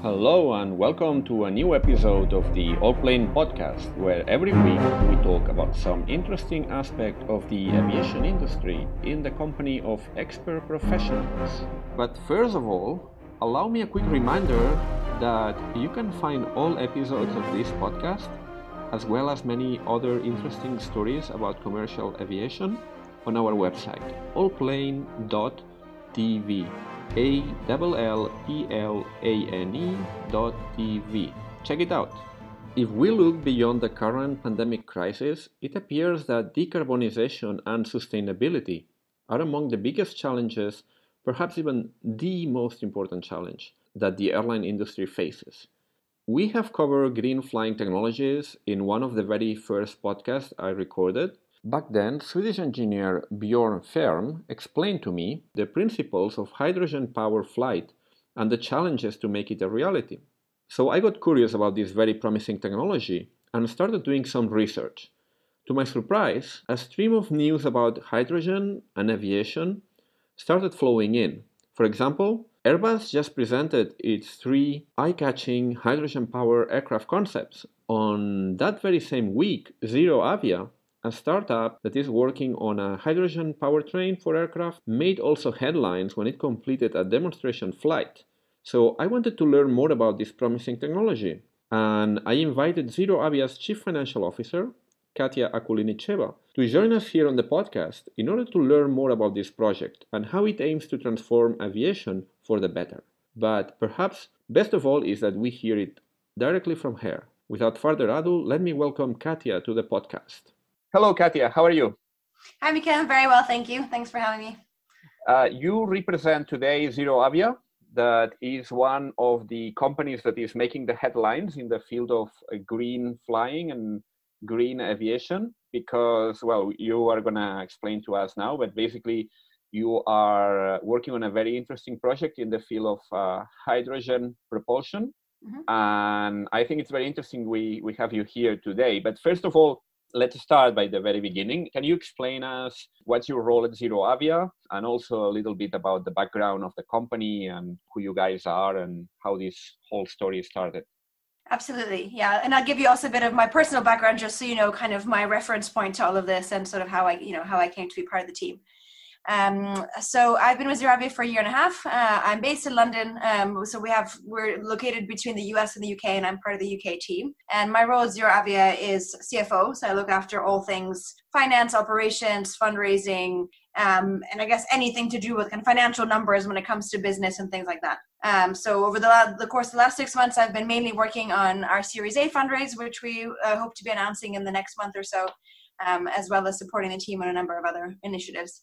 Hello and welcome to a new episode of the Allplane podcast, where every week we talk about some interesting aspect of the aviation industry in the company of expert professionals. But first of all, allow me a quick reminder that you can find all episodes of this podcast, as well as many other interesting stories about commercial aviation, on our website, allplane.tv. A L L E L A N E dot TV. Check it out. If we look beyond the current pandemic crisis, it appears that decarbonization and sustainability are among the biggest challenges, perhaps even the most important challenge that the airline industry faces. We have covered green flying technologies in one of the very first podcasts I recorded, Back then, Swedish engineer Bjorn Fehrm explained to me the principles of hydrogen power flight and the challenges to make it a reality. So I got curious about this very promising technology and started doing some research. To my surprise, a stream of news about hydrogen and aviation started flowing in. For example, Airbus just presented its three eye catching hydrogen power aircraft concepts. On that very same week, ZeroAvia a startup that is working on a hydrogen powertrain for aircraft made also headlines when it completed a demonstration flight. So I wanted to learn more about this promising technology, and I invited ZeroAvia's chief financial officer, Katya Akulinicheva, to join us here on the podcast in order to learn more about this project and how it aims to transform aviation for the better. But perhaps best of all is that we hear it directly from her. Without further ado, let me welcome Katya to the podcast. Hello, Katya. How are you? Hi, Miquel. Very well, thank you. Thanks for having me. Uh, you represent today ZeroAvia, that is one of the companies that is making the headlines in the field of uh, green flying and green aviation. Because, well, you are going to explain to us now, but basically, you are working on a very interesting project in the field of uh, hydrogen propulsion. Mm-hmm. And I think it's very interesting we, we have you here today. But first of all, let's start by the very beginning. Can you explain us what's your role at ZeroAvia and also a little bit about the background of the company and who you guys are and how this whole story started? Absolutely. Yeah. And I'll give you also a bit of my personal background just so you know kind of my reference point to all of this and sort of how I, you know, how I came to be part of the team. Um, so I've been with Zero for a year and a half. Uh, I'm based in London. Um, so we have we're located between the US and the UK, and I'm part of the UK team. And my role at Zero is CFO. So I look after all things finance, operations, fundraising, um, and I guess anything to do with kind of financial numbers when it comes to business and things like that. Um, so over the, the course of the last six months, I've been mainly working on our Series A fundraise, which we uh, hope to be announcing in the next month or so, um, as well as supporting the team on a number of other initiatives.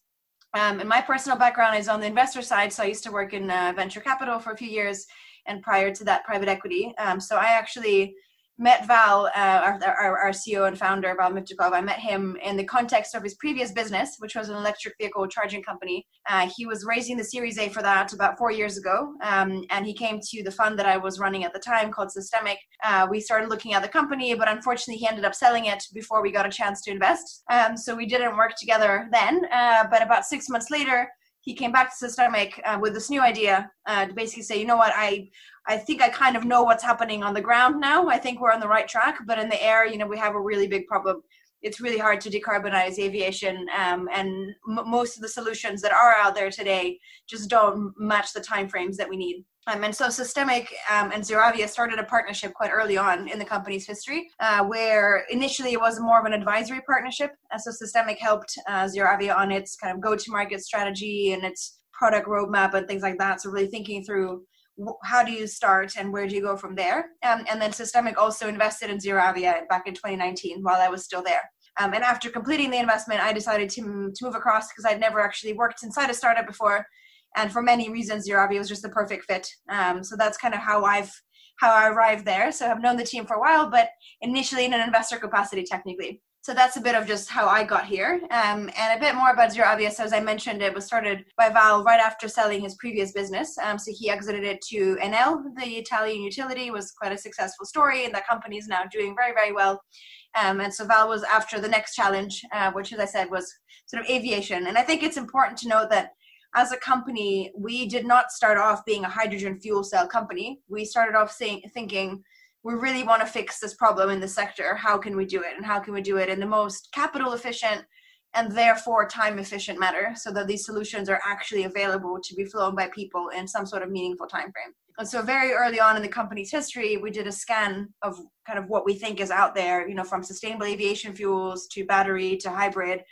Um, and my personal background is on the investor side. So I used to work in uh, venture capital for a few years, and prior to that, private equity. Um, so I actually met Val, uh, our, our, our, CEO and founder, Val Miftakhov. I met him in the context of his previous business, which was an electric vehicle charging company. Uh, he was raising the Series A for that about four years ago, um, and he came to the fund that I was running at the time called Systemiq. Uh, we started looking at the company, but unfortunately, he ended up selling it before we got a chance to invest. Um, so we didn't work together then. Uh, but about six months later, he came back to Systemiq uh, with this new idea uh, to basically say, you know what, I I think I kind of know what's happening on the ground now. I think we're on the right track, but in the air, you know, we have a really big problem. It's really hard to decarbonize aviation, um, and m- most of the solutions that are out there today just don't match the timeframes that we need. Um, and so Systemiq um, and ZeroAvia started a partnership quite early on in the company's history, uh, where initially it was more of an advisory partnership. And so Systemiq helped uh, ZeroAvia on its kind of go-to-market strategy and its product roadmap and things like that. So really thinking through how do you start and where do you go from there? Um, and then Systemiq also invested in ZeroAvia back in 2019 while I was still there. Um, and after completing the investment, I decided to, to move across because I'd never actually worked inside a startup before. And for many reasons, Avia was just the perfect fit. Um, so that's kind of how I've how I arrived there. So I've known the team for a while, but initially in an investor capacity, technically so that's a bit of just how I got here. Um, and a bit more about Zero. So as I mentioned, it was started by Val right after selling his previous business. Um, so he exited it to Enel, the Italian utility, was quite a successful story, and that company is now doing very, very well. Um, and so Val was after the next challenge, uh, which, as I said, was sort of aviation. And I think it's important to note that as a company, we did not start off being a hydrogen fuel cell company. We started off saying, thinking, we really want to fix this problem in the sector. How can we do it? And how can we do it in the most capital efficient and therefore time efficient manner so that these solutions are actually available to be flown by people in some sort of meaningful time frame. And so very early on in the company's history, we did a scan of kind of what we think is out there, you know, from sustainable aviation fuels to battery to hybrid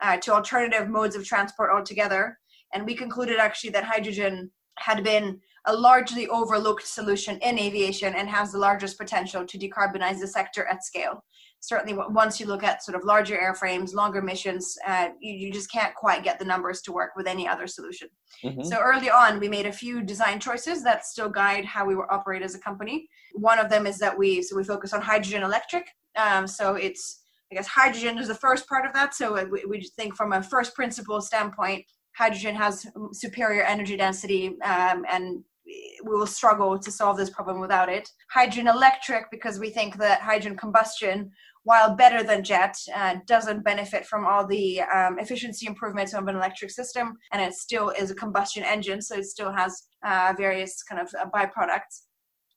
uh, to alternative modes of transport altogether. And we concluded actually that hydrogen had been a largely overlooked solution in aviation and has the largest potential to decarbonize the sector at scale. Certainly, once you look at sort of larger airframes, longer missions, uh, you, you, just can't quite get the numbers to work with any other solution. Mm-hmm. So early on, we made a few design choices that still guide how we operate as a company. One of them is that we so we focus on hydrogen electric. Um, so it's I guess hydrogen is the first part of that. So we, we think from a first principle standpoint, hydrogen has superior energy density um, and we will struggle to solve this problem without it. Hydrogen electric, because we think that hydrogen combustion, while better than jet, uh, doesn't benefit from all the um, efficiency improvements of an electric system, and it still is a combustion engine, so it still has uh, various kind of uh, byproducts.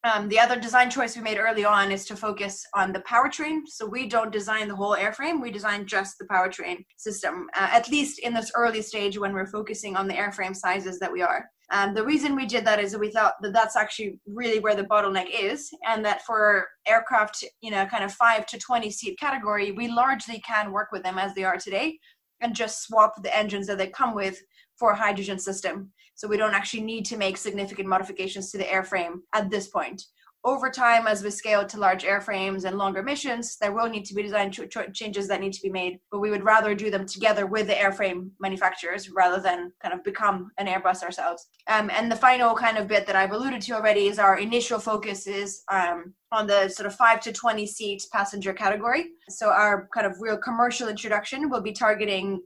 Um, the other design choice we made early on is to focus on the powertrain. So we don't design the whole airframe, we design just the powertrain system, uh, at least in this early stage when we're focusing on the airframe sizes that we are. Um, the reason we did that is that we thought that that's actually really where the bottleneck is, and that for aircraft, you know, kind of five to 20 seat category, we largely can work with them as they are today and just swap the engines that they come with for a hydrogen system. So we don't actually need to make significant modifications to the airframe at this point. Over time, as we scale to large airframes and longer missions, there will need to be design ch- ch- changes that need to be made, but we would rather do them together with the airframe manufacturers rather than kind of become an Airbus ourselves. Um, and the final kind of bit that I've alluded to already is our initial focus is um, on the sort of 5 to 20 seat passenger category. So our kind of real commercial introduction will be targeting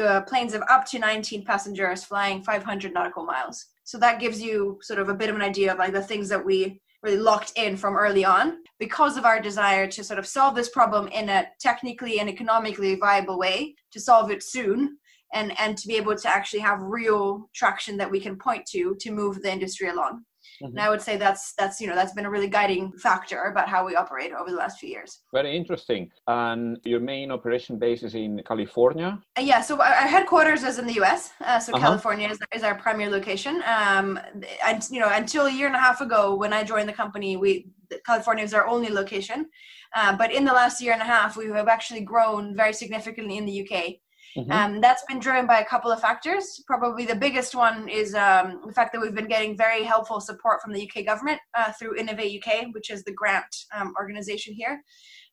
uh, planes of up to 19 passengers flying 500 nautical miles. So that gives you sort of a bit of an idea of like the things that we really locked in from early on because of our desire to sort of solve this problem in a technically and economically viable way to solve it soon and and to be able to actually have real traction that we can point to to move the industry along Mm-hmm. And I would say that's that's you know that's been a really guiding factor about how we operate over the last few years. Very interesting. And your main operation base is in California. Uh, yeah, so our headquarters is in the U.S. Uh, so uh-huh. California is, is our primary location. Um, and you know until a year and a half ago when I joined the company, we California is our only location. Uh, but in the last year and a half, we have actually grown very significantly in the UK. Mm-hmm. Um, that's been driven by a couple of factors. Probably the biggest one is um, the fact that we've been getting very helpful support from the UK government uh, through Innovate UK, which is the grant um, organization here.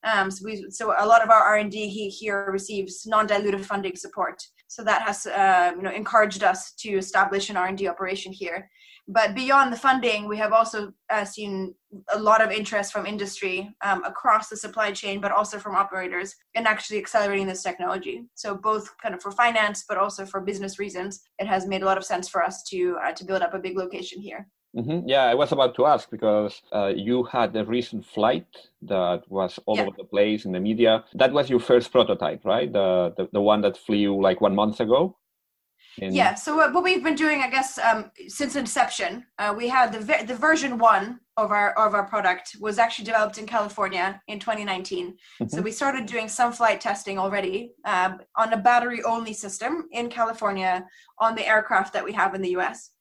Um, so, we, so a lot of our R&D here receives non-dilutive funding support. So that has uh, you know encouraged us to establish an R&D operation here. But beyond the funding, we have also uh, seen a lot of interest from industry um, across the supply chain, but also from operators in actually accelerating this technology. So both kind of for finance, but also for business reasons, it has made a lot of sense for us to uh, to build up a big location here. Mm-hmm. Yeah, I was about to ask because uh, you had a recent flight that was all yeah. over the place in the media. That was your first prototype, right? The, the the one that flew like one month ago. Yeah. So uh, what we've been doing, I guess, um, since inception, uh, we had the the version one of our of our product was actually developed in California in 2019. Mm-hmm. So we started doing some flight testing already um, on a battery only system in California on the aircraft that we have in the U.S.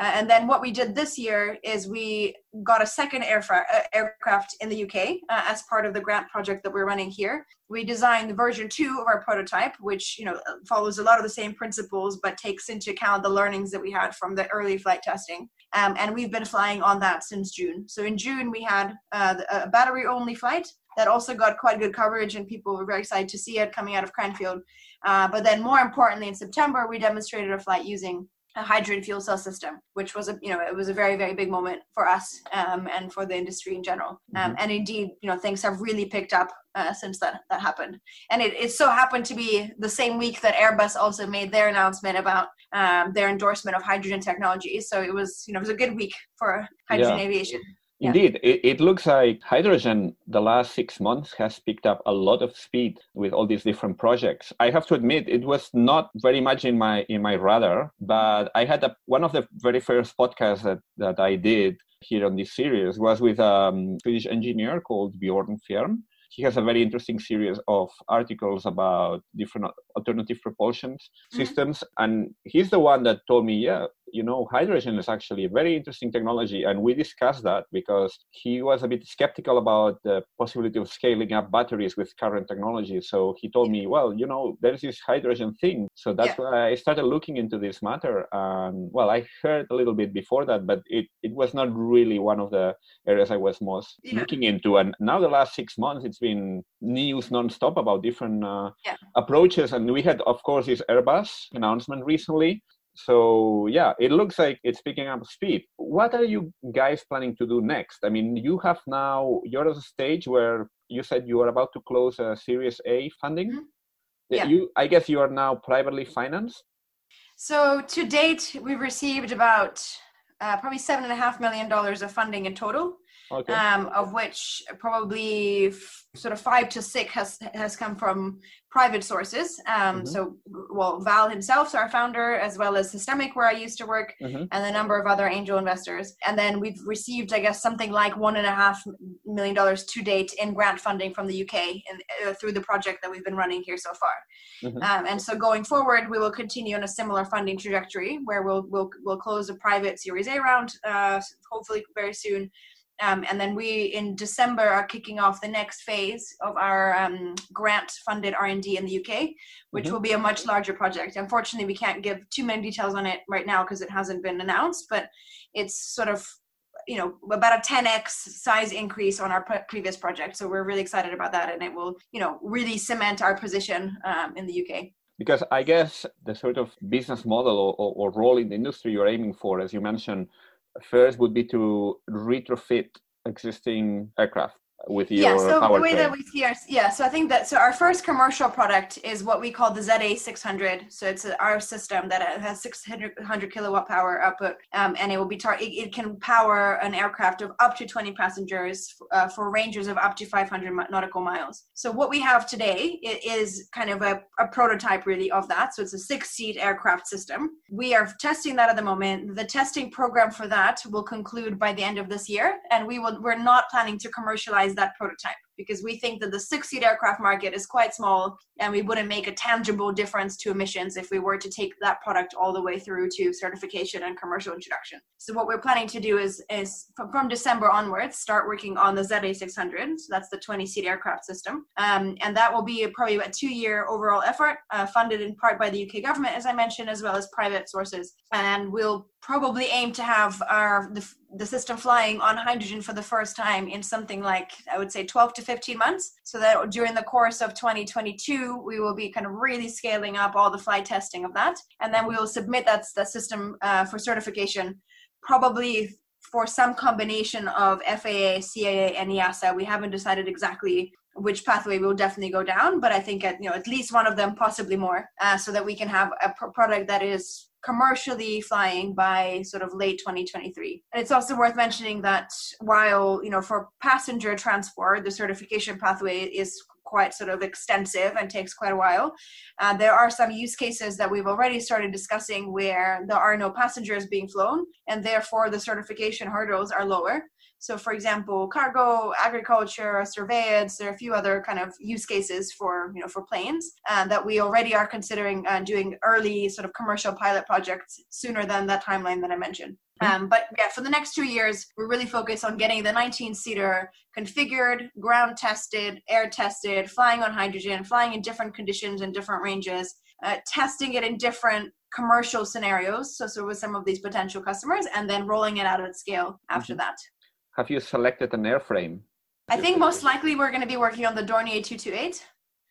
Uh, and then what we did this year is we got a second uh, aircraft in the UK uh, as part of the grant project that we're running here. We designed version two of our prototype, which you know follows a lot of the same principles but takes into account the learnings that we had from the early flight testing. Um, and we've been flying on that since June. So in June we had uh, a battery only flight that also got quite good coverage and people were very excited to see it coming out of Cranfield. Uh, but then more importantly in September we demonstrated a flight using a hydrogen fuel cell system, which was a you know it was a very very big moment for us um, and for the industry in general. Um, mm-hmm. And indeed, you know things have really picked up uh, since that that happened. And it, it so happened to be the same week that Airbus also made their announcement about um, their endorsement of hydrogen technology. So it was you know it was a good week for hydrogen yeah. aviation. Indeed, it, it, looks like hydrogen the last six months has picked up a lot of speed with all these different projects. I have to admit, it was not very much in my in my radar, but I had a, one of the very first podcasts that, that I did here on this series was with a um, Swedish engineer called Bjorn Fehrm he has a very interesting series of articles about different alternative propulsion mm-hmm. systems and he's the one that told me yeah you know hydrogen is actually a very interesting technology and we discussed that because he was a bit skeptical about the possibility of scaling up batteries with current technology so he told me well you know there's this hydrogen thing so that's yeah. why i started looking into this matter and well i heard a little bit before that but it, it was not really one of the areas i was most yeah. looking into and now the last six months it's been news nonstop about different uh, yeah. approaches. And we had of course this airbus announcement recently. So yeah it looks like it's picking up speed. What are you guys planning to do next? I mean you have now you're at a stage where you said you are about to close a series a funding. Mm-hmm. yeah. you i guess you are now privately financed? So to date we've received about uh, probably seven and a half million dollars of funding in total okay. um, of which probably f- sort of five to six has has come from private sources. Um, mm-hmm. So, well, Val himself, so our founder, as well as Systemiq, where I used to work, mm-hmm. and a number of other angel investors. And then we've received, I guess, something like one and a half million dollars to date in grant funding from the UK and uh, through the project that we've been running here so far. Mm-hmm. Um, and so, going forward, we will continue on a similar funding trajectory where we'll we'll we'll close a private Series A round, uh, hopefully very soon um, and then we in December are kicking off the next phase of our um, grant funded R&D in the UK, which mm-hmm. will be a much larger project. Unfortunately, we can't give too many details on it right now because it hasn't been announced, but it's sort of you know about a 10x size increase on our pre- previous project so we're really excited about that and it will you know really cement our position um, in the uk because i guess the sort of business model or, or, role in the industry you're aiming for as you mentioned First would be to retrofit existing aircraft with your yeah so the way train. that we see our yeah so i think that so our first commercial product is what we call the za600 so it's our system that has 600 kilowatt power output um, and it will be tar- it, it, can power an aircraft of up to 20 passengers uh, for ranges of up to 500 nautical miles. So what we have today is kind of a, a prototype really of that. So it's a six seat aircraft system. We are testing that at the moment. The testing program for that will conclude by the end of this year and we will we're not planning to commercialize that prototype because we think that the six seat aircraft market is quite small and we wouldn't make a tangible difference to emissions if we were to take that product all the way through to certification and commercial introduction. So what we're planning to do is is from, December onwards start working on the ZA600. So that's the 20 seat aircraft system, um, and that will be probably a two year overall effort, uh, funded in part by the UK government, as I mentioned, as well as private sources. And we'll probably aim to have our the, the system flying on hydrogen for the first time in something like I would say 12 to 15 months. So that during the course of 2022, we will be kind of really scaling up all the flight testing of that. And then we will submit that, that system uh, for certification, probably for some combination of FAA, CAA, and EASA. We haven't decided exactly which pathway we'll definitely go down, but I think at, you know at least one of them, possibly more, uh, so that we can have a product that is commercially flying by sort of late 2023. And it's also worth mentioning that while, you know, for passenger transport, the certification pathway is quite sort of extensive and takes quite a while. Uh, there are some use cases that we've already started discussing where there are no passengers being flown, and therefore the certification hurdles are lower. So, for example, cargo, agriculture, surveillance. There are a few other kind of use cases for you know for planes uh, that we already are considering uh, doing early sort of commercial pilot projects sooner than that timeline that I mentioned. Mm-hmm. Um, but yeah, for the next two years, we're really focused on getting the 19 seater configured, ground tested, air tested, flying on hydrogen, flying in different conditions and different ranges, uh, testing it in different commercial scenarios. So, so with some of these potential customers, and then rolling it out at scale after mm-hmm. that. Have you selected an airframe? I think most likely we're going to be working on the Dornier 228.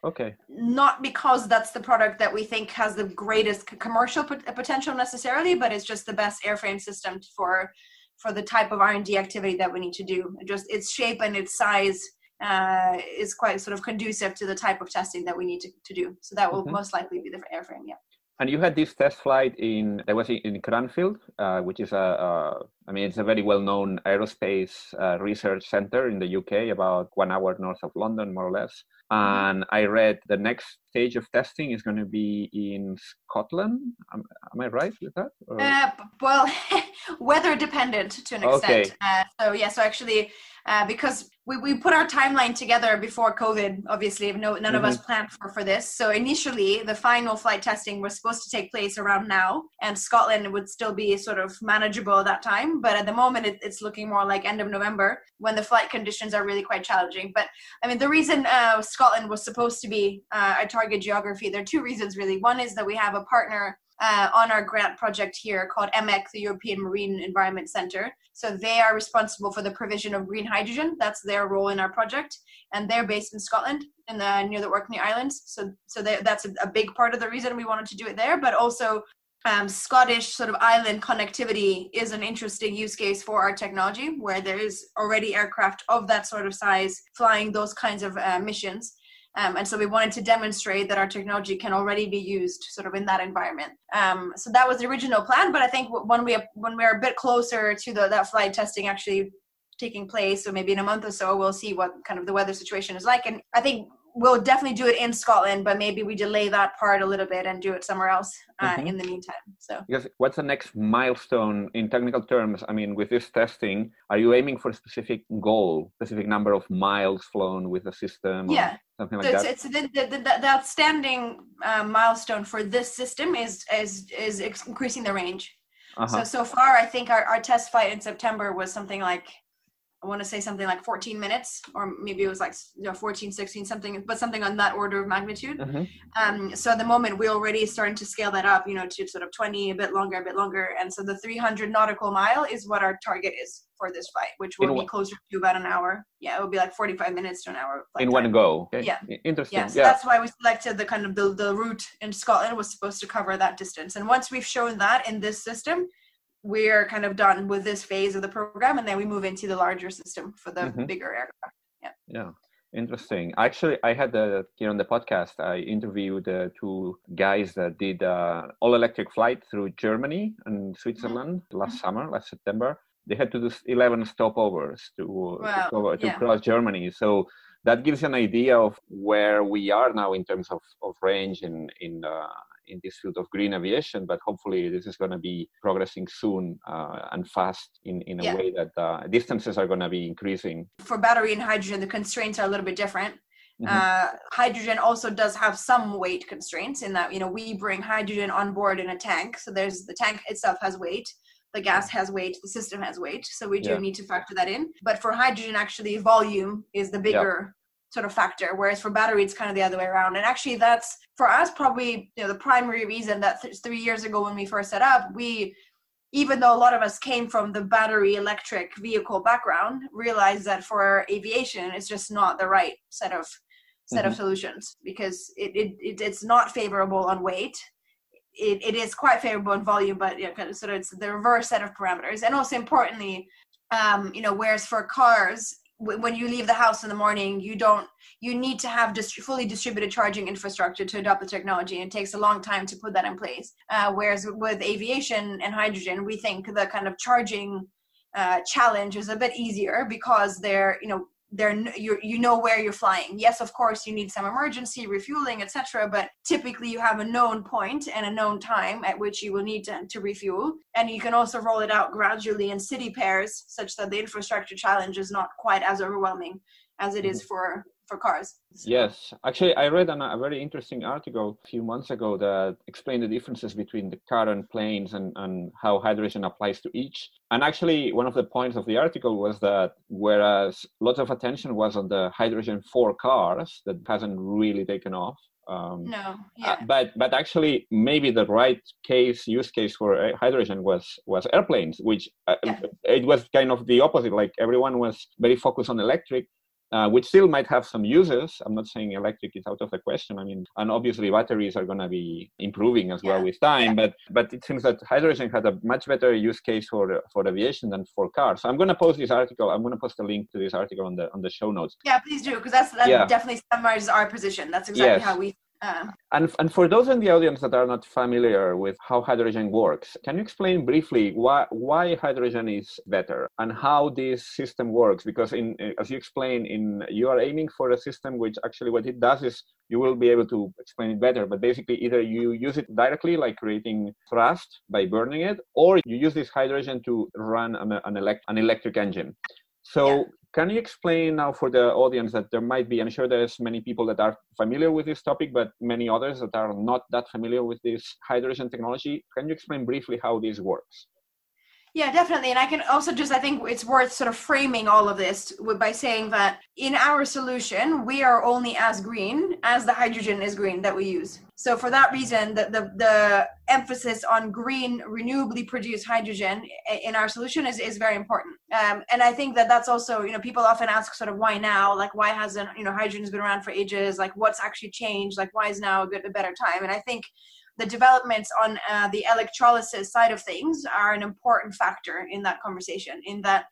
Okay. Not because that's the product that we think has the greatest commercial potential necessarily, but it's just the best airframe system for for the type of R&D activity that we need to do. just its shape and its size uh, is quite sort of conducive to the type of testing that we need to, to do. So that will mm-hmm. most likely be the airframe, yeah. And you had this test flight in that was in Cranfield, uh, which is a, a I mean, it's a very well-known aerospace uh, research center in the UK, about one hour north of London, more or less. Mm-hmm. And I read the next stage of testing is going to be in Scotland. Am, am I right with that? Uh, well, weather dependent to an extent. Okay. Uh, so yeah, so actually, uh, because we, we put our timeline together before COVID. Obviously, no, none mm-hmm. of us mm-hmm. planned for, for this. So initially, the final flight testing was supposed to take place around now, and Scotland would still be sort of manageable at that time. But at the moment, it, it's looking more like end of November when the flight conditions are really quite challenging. But I mean, the reason uh, Scotland was supposed to be uh, a target geography, there are two reasons really. One is that we have a partner uh, on our grant project here called EMEC, the European Marine Environment Center. So they are responsible for the provision of green hydrogen. That's their role in our project, and they're based in Scotland, in the near the Orkney Islands. So so they, that's a, a, big part of the reason we wanted to do it there. But also. Um, Scottish sort of island connectivity is an interesting use case for our technology, where there is already aircraft of that sort of size flying those kinds of uh, missions. Um, and so we wanted to demonstrate that our technology can already be used sort of in that environment. Um, so that was the original plan. But I think when we when we're a bit closer to the, that flight testing actually taking place, so maybe in a month or so, we'll see what kind of the weather situation is like. And I think we'll definitely do it in Scotland, but maybe we delay that part a little bit and do it somewhere else uh, mm-hmm. in the meantime. So, because what's the next milestone in technical terms? I mean, with this testing, are you aiming for a specific goal, specific number of miles flown with the system? Yeah. Something like so that. It's, it's the, the, the, the outstanding uh, milestone for this system is is is increasing the range. Uh-huh. So so far, I think our, our test flight in September was something like I want to say something like 14 minutes, or maybe it was like you know 14, 16, something, but something on that order of magnitude. Mm-hmm. Um, so at the moment, we're already starting to scale that up, you know, to sort of 20, a bit longer, a bit longer, and so the 300 nautical mile is what our target is for this flight, which will In be closer to about an hour. Yeah, it will be like 45 minutes to an hour. In time. one go. Okay. Yeah. Interesting. Yeah, so yeah. that's why we selected the kind of the, the route in Scotland was supposed to cover that distance, and once we've shown that in this system we're kind of done with this phase of the program and then we move into the larger system for the mm-hmm. bigger aircraft yeah yeah interesting actually i had the here on the podcast i interviewed uh, two guys that did uh, all electric flight through germany and switzerland mm-hmm. last summer last september they had to do 11 stopovers to, wow. to, to yeah. cross germany so that gives you an idea of where we are now in terms of, of range in in uh, in this field of green aviation, but hopefully this is going to be progressing soon uh, and fast in, in a yeah. way that uh, distances are going to be increasing. For battery and hydrogen, the constraints are a little bit different. Mm-hmm. Uh, hydrogen also does have some weight constraints in that you know we bring hydrogen on board in a tank, so there's the tank itself has weight, the gas has weight, the system has weight, so we do yeah. need to factor that in. But for hydrogen, actually, volume is the bigger sort of factor whereas for battery it's kind of the other way around. And actually that's for us probably you know the primary reason that th- three years ago when we first set up we even though a lot of us came from the battery electric vehicle background realized that for aviation it's just not the right set of set mm-hmm. of solutions because it, it, it, it's not favorable on weight. It, it is quite favorable in volume but you know, sort of it's the reverse set of parameters. And also importantly um, you know whereas for cars when you leave the house in the morning you don't you need to have dist- fully distributed charging infrastructure to adopt the technology. And it takes a long time to put that in place. Uh, whereas with aviation and hydrogen we think the kind of charging uh, challenge is a bit easier because they're you know there you you know where you're flying yes of course you need some emergency refueling etc but typically you have a known point and a known time at which you will need to, to refuel and you can also roll it out gradually in city pairs such that the infrastructure challenge is not quite as overwhelming as it is mm-hmm. for for cars. So. Yes, actually, I read an, a very interesting article a few months ago that explained the differences between the car and planes and, and how hydrogen applies to each. And actually, one of the points of the article was that whereas lots of attention was on the hydrogen for cars, that hasn't really taken off. Um, no, uh, yeah. Uh, but but actually, maybe the right case use case for uh, hydrogen was was airplanes, which uh, yeah. it was kind of the opposite. Like everyone was very focused on electric, uh, which still might have some uses. I'm not saying electric is out of the question. I mean, and obviously batteries are going to be improving as yeah. well with time. Yeah. But but it seems that hydrogen had a much better use case for for aviation than for cars. So I'm going to post this article. I'm going to post a link to this article on the on the show notes. Yeah, please do because that's that yeah. definitely summarizes our position. That's exactly yes. how we Uh, and, and for those in the audience that are not familiar with how hydrogen works, can you explain briefly why, why hydrogen is better and how this system works? Because in, as you explain, in you are aiming for a system which actually what it does is you will be able to explain it better. But basically, either you use it directly, like creating thrust by burning it, or you use this hydrogen to run an, an, elect, an electric engine. So yeah. Can you explain now for the audience that there might be, I'm sure there's many people that are familiar with this topic, but many others that are not that familiar with this hydrogen technology. Can you explain briefly how this works? Yeah, definitely. And I can also just, I think it's worth sort of framing all of this by saying that in our solution, we are only as green as the hydrogen is green that we use. So for that reason, the, the, the emphasis on green, renewably produced hydrogen in our solution is, is very important. Um, and I think that that's also, you know, people often ask sort of why now, like why hasn't, you know, hydrogen has been around for ages, like what's actually changed, like why is now a good, a better time? And I think the developments on uh, the electrolysis side of things are an important factor in that conversation in that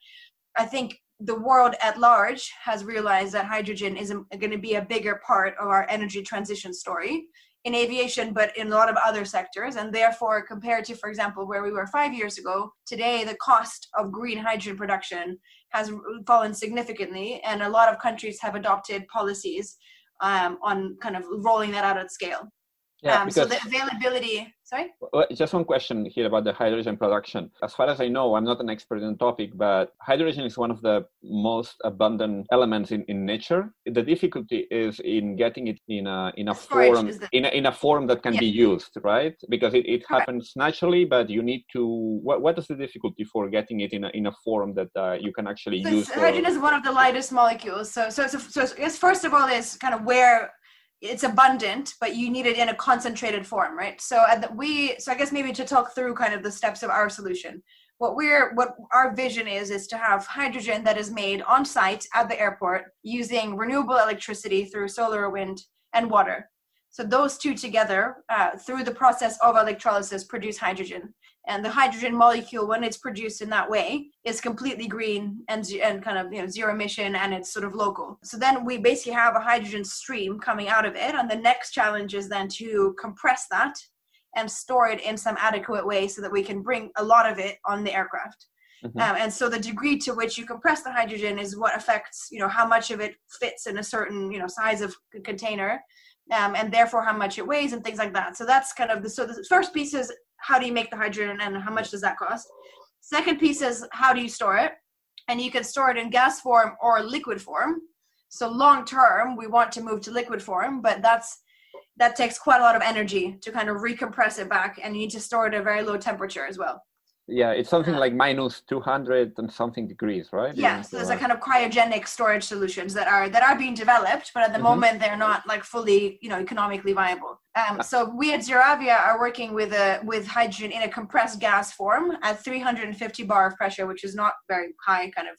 i think the world at large has realized that hydrogen is going to be a bigger part of our energy transition story in aviation but in a lot of other sectors. And therefore compared to for example where we were five years ago today the cost of green hydrogen production has fallen significantly and a lot of countries have adopted policies um, on kind of rolling that out at scale yeah, um, so the availability, sorry? Just one question here about the hydrogen production. As far as I know, I'm not an expert in the topic, but hydrogen is one of the most abundant elements in, in nature. The difficulty is in getting it in a, in a form the... in, a, in a form that can yeah. be used, right? Because it, it happens naturally, but you need to, what, what is the difficulty for getting it in a, in a form that uh, you can actually so use? Hydrogen for... is one of the lightest molecules. So, so, so, so, so first of all is kind of where it's abundant but you need it in a concentrated form right? So the, we so i guess maybe to talk through kind of the steps of our solution. What we're what our vision is is to have hydrogen that is made on site at the airport using renewable electricity through solar wind and water so those two together uh, through the process of electrolysis produce hydrogen. And the hydrogen molecule when it's produced in that way is completely green and, and kind of you know zero emission and it's sort of local. So then we basically have a hydrogen stream coming out of it and the next challenge is then to compress that and store it in some adequate way so that we can bring a lot of it on the aircraft. Mm-hmm. um, and so the degree to which you compress the hydrogen is what affects you know how much of it fits in a certain you know size of container um, and therefore how much it weighs and things like that. So that's kind of the so the first piece is how do you make the hydrogen and how much does that cost? Second piece is how do you store it? And you can store it in gas form or liquid form. So long term, we want to move to liquid form, but that's that takes quite a lot of energy to kind of recompress it back, and you need to store it at a very low temperature as well yeah it's something uh, like minus 200 and something degrees right yeah so there's a kind of cryogenic storage solutions that are that are being developed but at the mm-hmm. moment they're not like fully you know economically viable um, uh. so we at ZeroAvia are working with a with hydrogen in a compressed gas form at 350 bar of pressure which is not very high kind of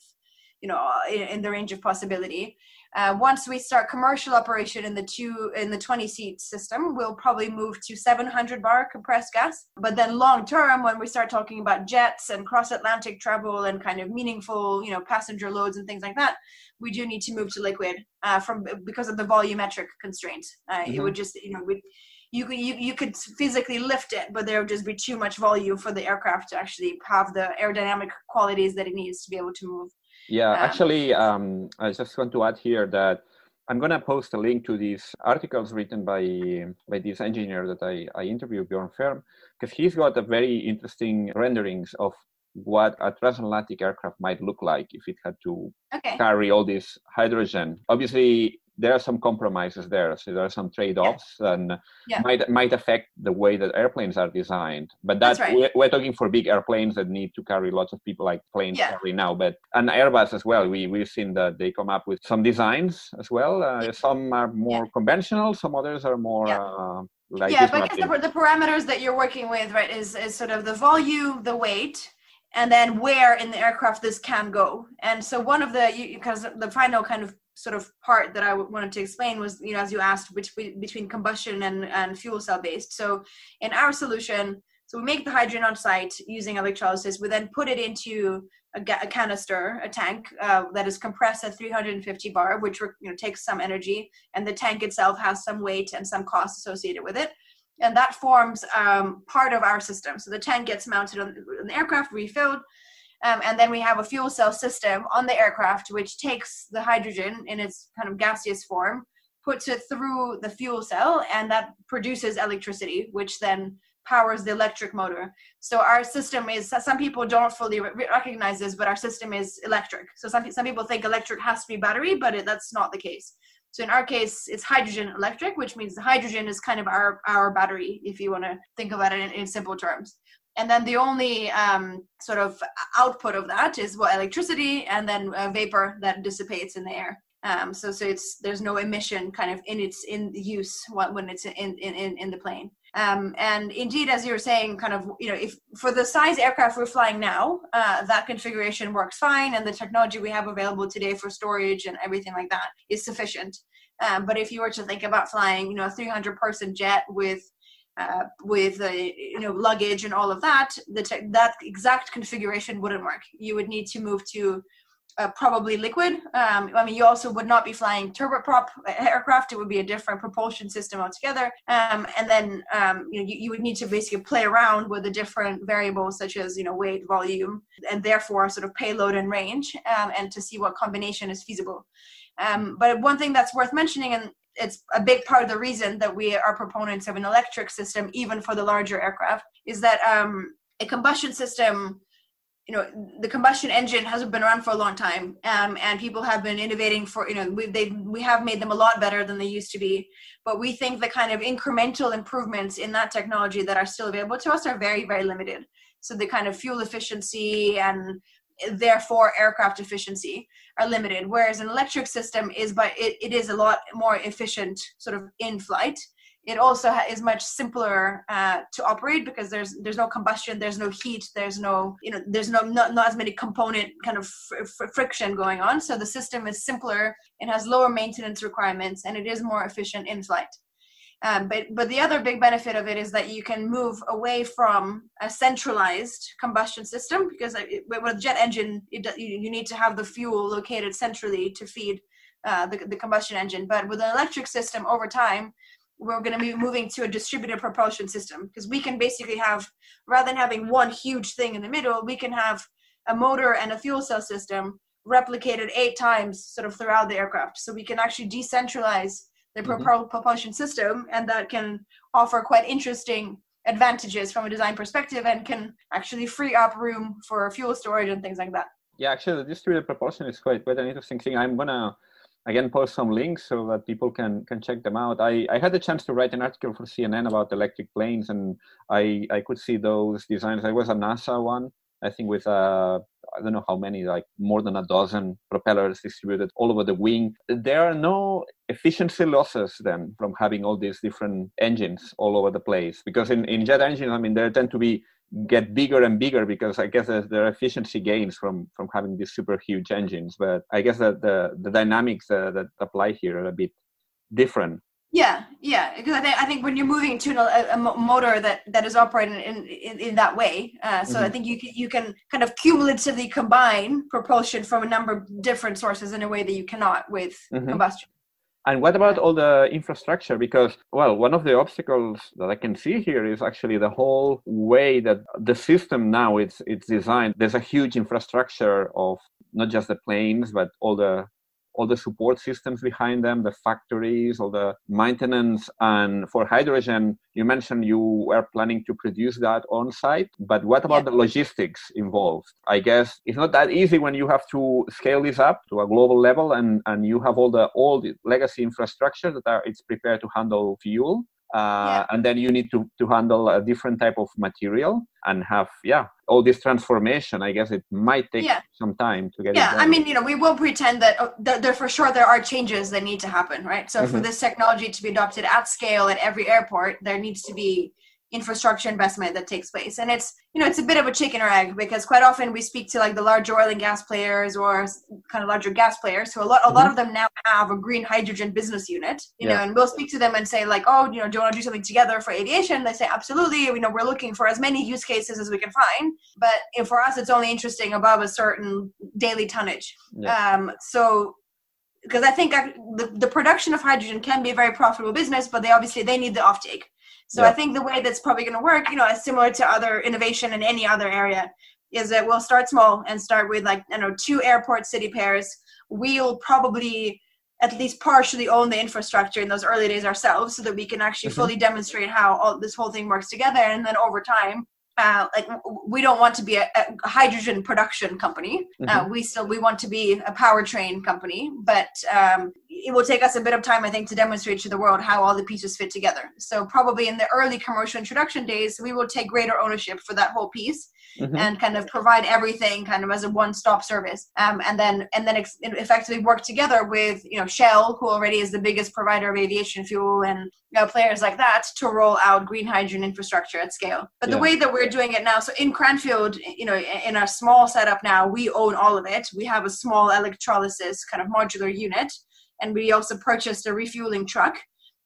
you know in, in the range of possibility uh, once we start commercial operation in the two in the 20 seat system, we'll probably move to 700 bar compressed gas. But then long term, when we start talking about jets and cross Atlantic travel and kind of meaningful, you know, passenger loads and things like that, we do need to move to liquid uh, from because of the volumetric constraint. Uh, mm-hmm. It would just, you know, we you could you, you could physically lift it, but there would just be too much volume for the aircraft to actually have the aerodynamic qualities that it needs to be able to move. Yeah, um, actually, um, I just want to add here that I'm going to post a link to these articles written by by this engineer that I, I interviewed, Bjorn Fehrm, because he's got a very interesting renderings of what a transatlantic aircraft might look like if it had to okay. carry all this hydrogen. Obviously, there are some compromises there. So there are some trade-offs yeah. and yeah. might might affect the way that airplanes are designed. But that right. we're, we're, talking for big airplanes that need to carry lots of people like planes yeah. carry now. But and airbus as well. We we've seen that they come up with some designs as well. Uh, some are more conventional some others are more uh, like yeah but I guess the, the parameters that you're working with right is is sort of the volume the weight and then where in the aircraft this can go. And so one of the because the final kind of sort of part that I wanted to explain was, you know, as you asked, between between combustion and, and fuel cell based. So in our solution, So we make the hydrogen on site using electrolysis. We then put it into a, a canister, a tank uh, that is compressed at 350 bar, which you know, takes some energy, and the tank itself has some weight and some cost associated with it. And that forms um, part of our system. So the tank gets mounted on, on the aircraft, refilled, um, and then we have a fuel cell system on the aircraft which takes the hydrogen in its kind of gaseous form, puts it through the fuel cell, and that produces electricity, which then powers the electric motor. So our system is some people don't fully re- recognize this, but our system is electric. So some some people think electric has to be battery, but it, that's not the case. So in our case, it's hydrogen electric, which means the hydrogen is kind of our our battery, if you want to think about it in, in simple terms and then the only um, sort of output of that is what electricity and then uh, vapor that dissipates in the air. Um, so so it's there's no emission kind of in its in use when it's in in in, the plane. Um, and indeed as you were saying kind of you know if for the size aircraft we're flying now uh, that configuration works fine and the technology we have available today for storage and everything like that is sufficient. Um, but if you were to think about flying you know a 300 person jet with uh, with uh, you know luggage and all of that, the te- that exact configuration wouldn't work. You would need to move to uh, probably liquid. Um, I mean, you also would not be flying turboprop aircraft. It would be a different propulsion system altogether. Um, and then um, you know you, you, would need to basically play around with the different variables such as you know weight, volume, and therefore sort of payload and range, um, and to see what combination is feasible. Um, but one thing that's worth mentioning, and it's a big part of the reason that we are proponents of an electric system, even for the larger aircraft, is that um, a combustion system, you know, the combustion engine hasn't been around for a long time, um, and people have been innovating for, you know, we they we have made them a lot better than they used to be. But we think the kind of incremental improvements in that technology that are still available to us are very very limited. So the kind of fuel efficiency and therefore aircraft efficiency are limited. Whereas an electric system is by it, it is a lot more efficient sort of in flight. It also is much simpler uh, to operate because there's there's no combustion there's no heat there's no you know there's no not, not as many component kind of fr- fr- friction going on. So the system is simpler it has lower maintenance requirements and it is more efficient in flight um, but but the other big benefit of it is that you can move away from a centralized combustion system because with a jet engine it, you need to have the fuel located centrally to feed uh, the, the combustion engine. But with an electric system, over time, we're going to be moving to a distributed propulsion system because we can basically have rather than having one huge thing in the middle, we can have a motor and a fuel cell system replicated eight times sort of throughout the aircraft. So we can actually decentralize the mm-hmm. propulsion system, and that can offer quite interesting advantages from a design perspective and can actually free up room for fuel storage and things like that. Yeah, actually, the distributed propulsion is quite quite an interesting thing. I'm gonna again post some links so that people can can check them out. I, I had the chance to write an article for CNN about electric planes, and I I could see those designs. I was a NASA one, I think with uh, I don't know how many, like more than a dozen propellers distributed all over the wing. There are no efficiency losses then from having all these different engines all over the place. Because in, in jet engines, I mean, they tend to be get bigger and bigger because I guess there are efficiency gains from from having these super huge engines. But I guess that the the dynamics uh, that apply here are a bit different yeah, yeah. Because I think I think when you're moving to a, a motor that that is operating in in, in that way, uh, so mm-hmm. I think you can, you can kind of cumulatively combine propulsion from a number of different sources in a way that you cannot with mm-hmm. combustion. And what about all the infrastructure? Because, well, one of the obstacles that I can see here is actually the whole way that the system now it's it's designed. There's a huge infrastructure of not just the planes, but all the all the support systems behind them, the factories, all the maintenance. And for hydrogen, you mentioned you were planning to produce that on site, but what about yeah. the logistics involved? I guess it's not that easy when you have to scale this up to a global level and, and you have all the old legacy infrastructure that are it's prepared to handle fuel uh, yeah. and then you need to, to handle a different type of material and have yeah all this transformation i guess it might take yeah. some time to get yeah i mean you know we will pretend that uh, there for sure there are changes that need to happen right so mm-hmm. for this technology to be adopted at scale at every airport there needs to be infrastructure investment that takes place and it's you know it's a bit of a chicken or egg because quite often we speak to like the larger oil and gas players or kind of larger gas players so a lot a lot mm-hmm. of them now have a green hydrogen business unit you yeah. know and we'll speak to them and say like oh you know do you want to do something together for aviation they say absolutely you know we're looking for as many use cases as we can find but for us it's only interesting above a certain daily tonnage yeah. um so because I think the, the production of hydrogen can be a very profitable business, but they obviously they need the offtake. So yeah. I think the way that's probably going to work, you know, is similar to other innovation in any other area, is that we'll start small and start with like you know two airport city pairs. We'll probably at least partially own the infrastructure in those early days ourselves, so that we can actually mm-hmm. fully demonstrate how all this whole thing works together. And then over time, uh, like we don't want to be a, a hydrogen production company. Uh, mm-hmm. Uh, we still we want to be a powertrain company, but um, it will take us a bit of time, I think, to demonstrate to the world how all the pieces fit together. So probably in the early commercial introduction days, we will take greater ownership for that whole piece mm-hmm. and kind of provide everything kind of as a one-stop service, um, and then and then ex- effectively work together with you know Shell, who already is the biggest provider of aviation fuel, and you know, players like that to roll out green hydrogen infrastructure at scale. But yeah. the way that we're doing it now, so in Cranfield, you know, in our small setup now, we own all of it. We have a small electrolysis kind of modular unit and we also purchased a refueling truck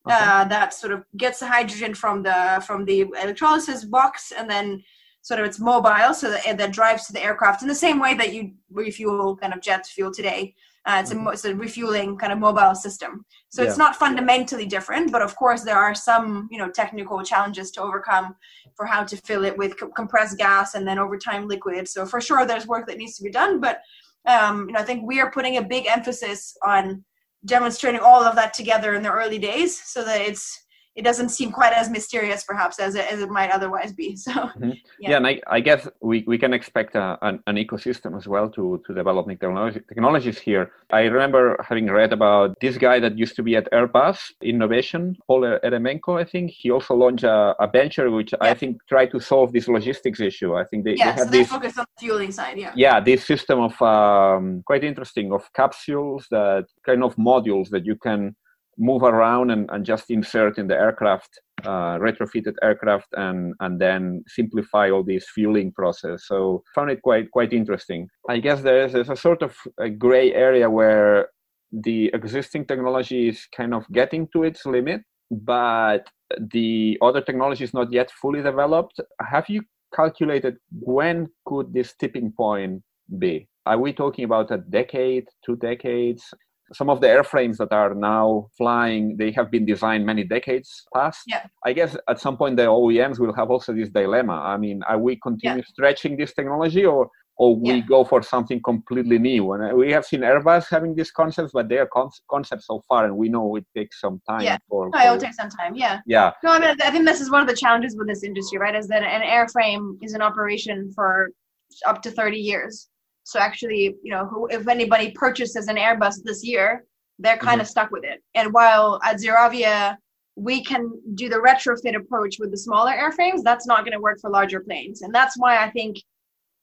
okay. uh, that sort of gets the hydrogen from the from the electrolysis box and then sort of it's mobile so that, that drives to the aircraft in the same way that you refuel kind of jet fuel today uh, it's, mm-hmm. a, it's, a, refueling kind of mobile system so yeah. it's not fundamentally different but of course there are some you know technical challenges to overcome for how to fill it with co- compressed gas and then over time liquid so for sure there's work that needs to be done but um, you know i think we are putting a big emphasis on demonstrating all of that together in the early days so that it's it doesn't seem quite as mysterious perhaps as it, as it might otherwise be so mm-hmm. yeah. yeah. and I, I guess we, we can expect a, an, an ecosystem as well to to develop technology, technologies here i remember having read about this guy that used to be at airbus innovation paul eremenko i think he also launched a, a venture which yeah. i think tried to solve this logistics issue i think they, yeah, they so they this focus on the fueling side yeah yeah this system of um, quite interesting of capsules that kind of modules that you can move around and, and just insert in the aircraft uh, retrofitted aircraft and and then simplify all this fueling process. So found it quite quite interesting. I guess there's, there's a sort of a gray area where the existing technology is kind of getting to its limit but the other technology is not yet fully developed. Have you calculated when could this tipping point be? Are we talking about a decade two decades some of the airframes that are now flying they have been designed many decades past. Yeah. i guess at some point the oems will have also this dilemma. I mean are we continue yeah. stretching this technology or or we yeah. go for something completely new? And uh, we have seen airbus having these concepts but they are con- concepts so far and we know it takes some time yeah. for, no, it'll take some time yeah. Yeah. No i mean i think this is one of the challenges with this industry right is that an airframe is an operation for up to 30 years so actually, you know, who, if anybody purchases an Airbus this year, they're kind mm-hmm. of stuck with it. And while at ZeroAvia, we can do the retrofit approach with the smaller airframes, that's not going to work for larger planes. And that's why I think,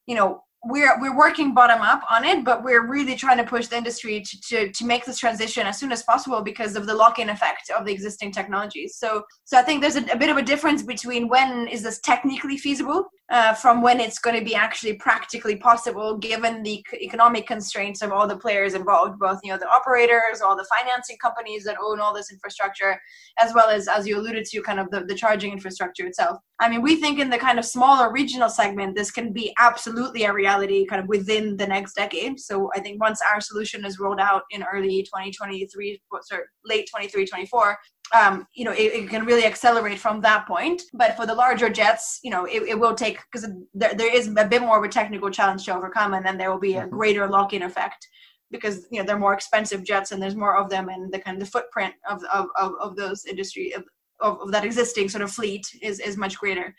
you know, we're we're working bottom up on it, but we're really trying to push the industry to, to, to make this transition as soon as possible because of the lock-in effect of the existing technologies. So so I think there's a, a bit of a difference between when is this technically feasible uh, from when it's going to be actually practically possible given the economic constraints of all the players involved, both you know the operators, all the financing companies that own all this infrastructure, as well as as you alluded to, kind of the, the charging infrastructure itself. I mean, we think in the kind of smaller regional segment, this can be absolutely a reality kind of within the next decade. So I think once our solution is rolled out in early 2023, sorry, late 23, 24, um, you know, it, it, can really accelerate from that point. But for the larger jets, you know, it, it will take because there, there is a bit more of a technical challenge to overcome, and then there will be a greater lock-in effect because you know they're more expensive jets and there's more of them, and the kind of the footprint of of, of, of those industry of, of, of that existing sort of fleet is is much greater.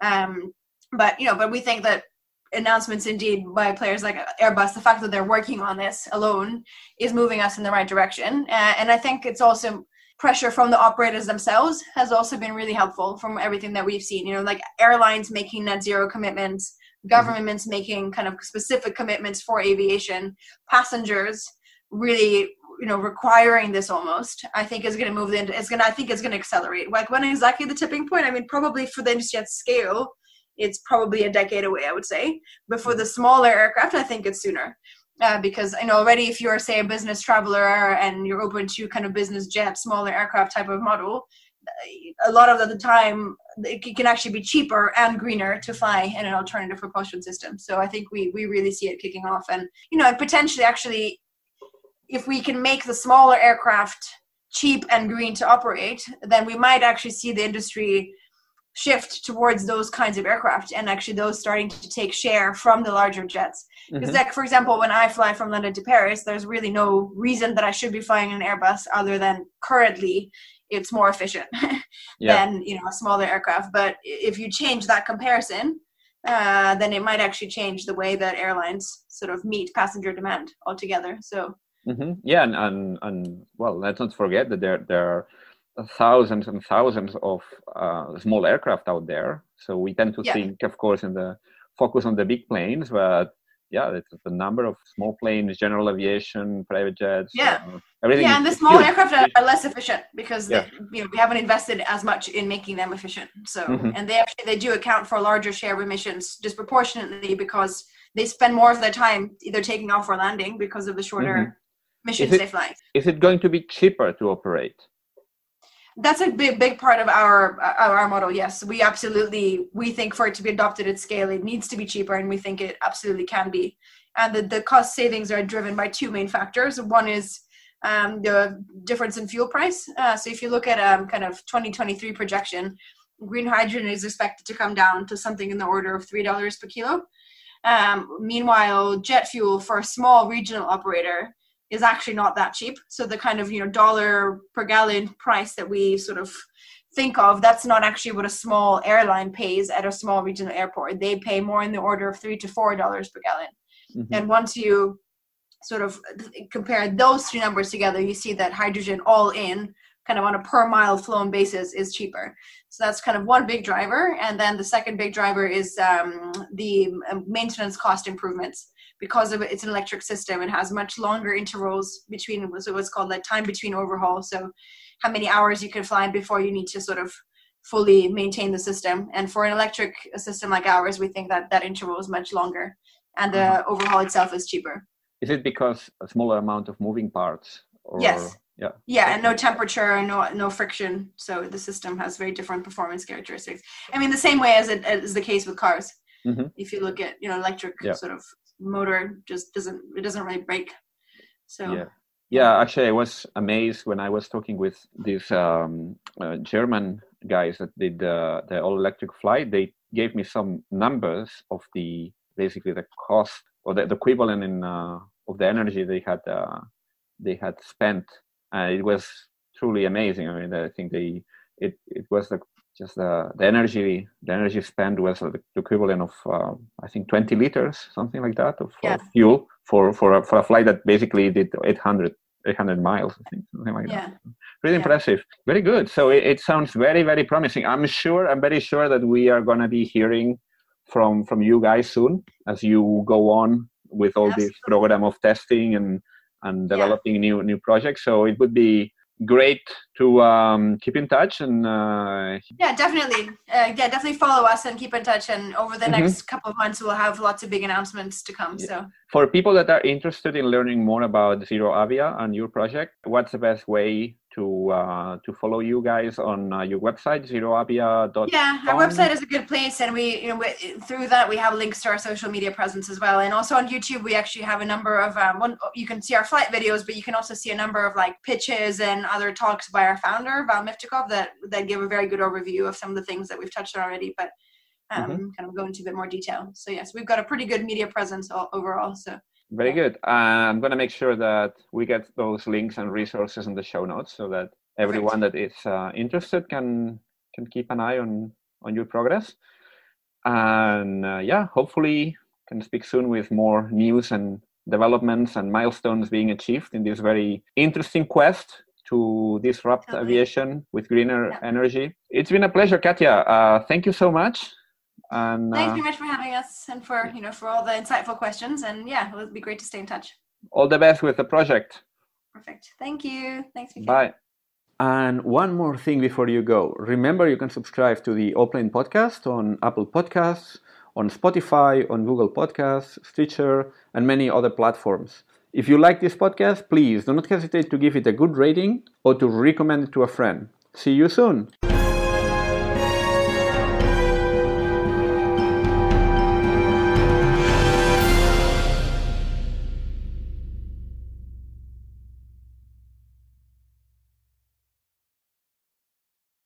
Um, but you know, but we think that announcements indeed by players like Airbus, the fact that they're working on this alone is moving us in the right direction. Uh, and I think it's also pressure from the operators themselves has also been really helpful from everything that we've seen. You know, like airlines making net zero commitments, governments mm-hmm. making kind of specific commitments for aviation, passengers really you know requiring this almost i think is going to move into it's going to i think it's going to accelerate like when exactly the tipping point i mean probably for the industry at scale it's probably a decade away i would say but for the smaller aircraft i think it's sooner uh, because I know already if you're say a business traveler and you're open to kind of business jet, smaller aircraft type of model, a lot of the time it can actually be cheaper and greener to fly in an alternative propulsion system. So I think we we really see it kicking off, and you know, and potentially actually if we can make the smaller aircraft cheap and green to operate, then we might actually see the industry shift towards those kinds of aircraft and actually those starting to take share from the larger jets. Because, mm-hmm. like, for example, when I fly from London to Paris, there's really no reason that I should be flying an Airbus other than currently it's more efficient yeah. than you know a smaller aircraft. But if you change that comparison, uh, then it might actually change the way that airlines sort of meet passenger demand altogether. So Mm-hmm. Yeah, and, and and well, let's not forget that there there are thousands and thousands of uh, small aircraft out there. So we tend to yeah. think, of course, in the focus on the big planes, but yeah, it's the number of small planes, general aviation, private jets. Yeah, uh, everything. Yeah, and the small huge. aircraft are, are, less efficient because yeah. they, you know we haven't invested as much in making them efficient. So, mm-hmm. and they actually they do account for a larger share of emissions disproportionately because they spend more of their time either taking off or landing because of the shorter. Mm-hmm missions it, they fly. Is it going to be cheaper to operate? That's a big, big part of our our model. Yes, we absolutely we think for it to be adopted at scale, it needs to be cheaper, and we think it absolutely can be. And the, the cost savings are driven by two main factors. One is um, the difference in fuel price. Uh, so if you look at um, kind of 2023 projection, green hydrogen is expected to come down to something in the order of three dollars per kilo. Um, meanwhile, jet fuel for a small regional operator is actually not that cheap. So the kind of you know dollar per gallon price that we sort of think of, that's not actually what a small airline pays at a small regional airport. They pay more in the order of three to four dollars per gallon. Mm-hmm. And once you sort of compare those three numbers together, you see that hydrogen all in kind of on a per mile flown basis is cheaper. So that's kind of one big driver. And then the second big driver is um, the um, maintenance cost improvements because of it, it's an electric system. It has much longer intervals between so what's called like time between overhaul. So how many hours you can fly before you need to sort of fully maintain the system. And for an electric system like ours we think that that interval is much longer and the mm-hmm. overhaul itself is cheaper. Is it because a smaller amount of moving parts or, yes. Yeah. Yeah and no temperature and no no friction. So the system has very different performance characteristics. I mean the same way as it is the case with cars. Mm-hmm. if you look at you know electric yeah. sort of motor just doesn't it doesn't really break. So yeah. Yeah actually i was amazed when i was talking with these um, uh, german guys that did uh, the all electric flight. They gave me some numbers of the basically the cost or the, the equivalent in uh, of the energy they had uh, they had spent. And it was truly amazing. I mean i think they it, it was the just the, the energy the energy spent was the equivalent of uh, I think 20 liters something like that of, yeah. fuel for for a, for a flight that basically did 800 800 miles I think something like yeah. that really yeah. impressive very good so it, it, sounds very very promising I'm sure I'm very sure that we are going to be hearing from from you guys soon as you go on with all yes. this program of testing and and developing new new projects so it would be great to um, keep in touch and uh, yeah definitely uh, yeah definitely follow us and keep in touch and over the mm-hmm. next couple of months we'll have lots of big announcements to come yeah. so for people that are interested in learning more about ZeroAvia and your project what's the best way to uh, to follow you guys on uh, your website zeroavia.com. Yeah, our website is a good place, and we you know we, through that we have links to our social media presence as well, and also on YouTube we actually have a number of um, one you can see our flight videos, but you can also see a number of like pitches and other talks by our founder Val Miftakhov that that give a very good overview of some of the things that we've touched on already, but um, mm-hmm. kind of go into a bit more detail. So yes, we've got a pretty good media presence all, overall. So very good. Uh, I'm going to make sure that we get those links and resources in the show notes so that everyone that is uh, interested can can keep an eye on on your progress. And uh, yeah, hopefully can speak soon with more news and developments and milestones being achieved in this very interesting quest to disrupt totally. aviation with greener yeah. energy. It's been a pleasure, Katya. Uh, thank you so much. And thanks very uh, much for having us and for you know for all the insightful questions. And yeah, it would be great to stay in touch. All the best with the project. Perfect. Thank you. Thanks. Bye. And one more thing before you go. Remember, you can subscribe to the Allplane podcast on Apple Podcasts, on Spotify, on Google Podcasts, Stitcher, and many other platforms. If you like this podcast, please do not hesitate to give it a good rating or to recommend it to a friend. See you soon.